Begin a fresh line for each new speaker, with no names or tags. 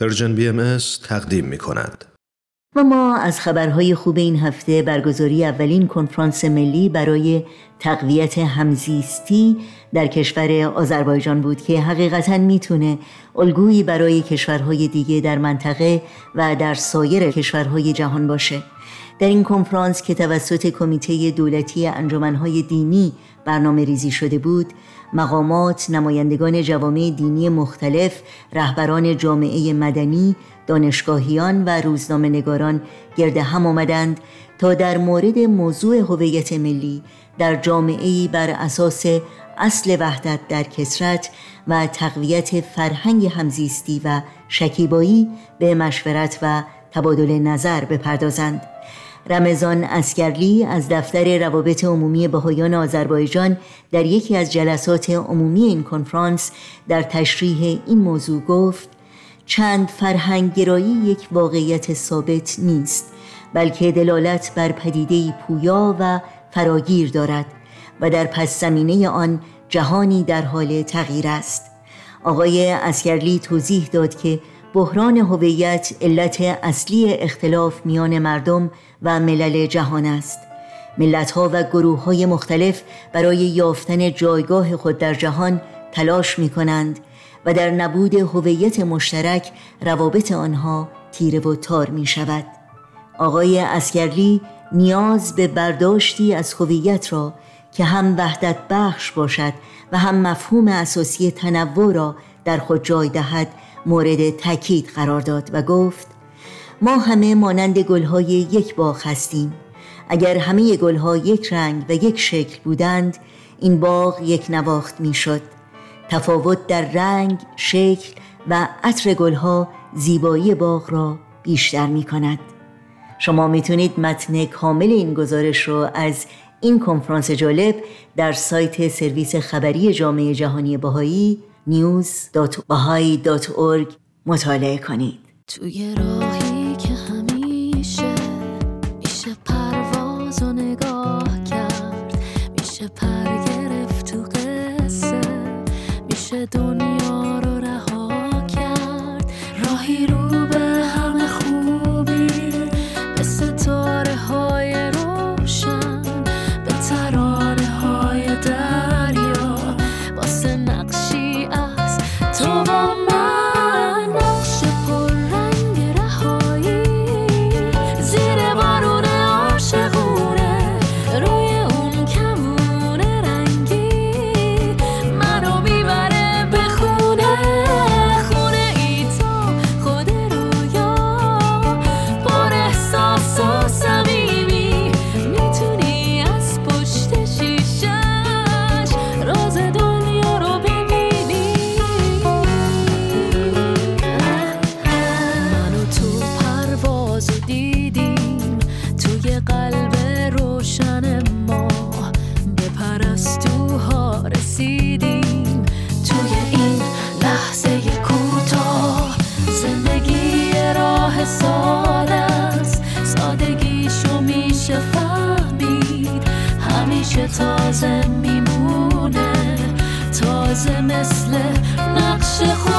پرژن بی ام تقدیم می کند.
و ما از خبرهای خوب این هفته برگزاری اولین کنفرانس ملی برای تقویت همزیستی در کشور آذربایجان بود که حقیقتا می‌تونه الگویی برای کشورهای دیگه در منطقه و در سایر کشورهای جهان باشه در این کنفرانس که توسط کمیته دولتی انجمنهای دینی برنامه ریزی شده بود مقامات نمایندگان جوامع دینی مختلف رهبران جامعه مدنی دانشگاهیان و روزنامه نگاران گرد هم آمدند تا در مورد موضوع هویت ملی در جامعه بر اساس اصل وحدت در کسرت و تقویت فرهنگ همزیستی و شکیبایی به مشورت و تبادل نظر بپردازند. رمضان اسکرلی از دفتر روابط عمومی بهایان آذربایجان در یکی از جلسات عمومی این کنفرانس در تشریح این موضوع گفت چند فرهنگ گرایی یک واقعیت ثابت نیست بلکه دلالت بر پدیده پویا و فراگیر دارد و در پس زمینه آن جهانی در حال تغییر است. آقای اسکرلی توضیح داد که بحران هویت علت اصلی اختلاف میان مردم و ملل جهان است. ملتها و گروه های مختلف برای یافتن جایگاه خود در جهان تلاش می کنند و در نبود هویت مشترک روابط آنها تیره و تار می شود آقای اسکرلی نیاز به برداشتی از هویت را که هم وحدت بخش باشد و هم مفهوم اساسی تنوع را در خود جای دهد مورد تاکید قرار داد و گفت ما همه مانند گلهای یک باغ هستیم. اگر همه گلها یک رنگ و یک شکل بودند این باغ یک نواخت می‌شد. تفاوت در رنگ، شکل و عطر گلها زیبایی باغ را بیشتر می کند شما می‌تونید متن کامل این گزارش را از این کنفرانس جالب در سایت سرویس خبری جامعه جهانی باهایی news.bahai.org مطالعه کنید.
توی راهی که همیشه میشه پرواز و نگاه کرد میشه پر گرفت تو قصه میشه دنیا همیشه تازه میمونه تازه مثل نقش خود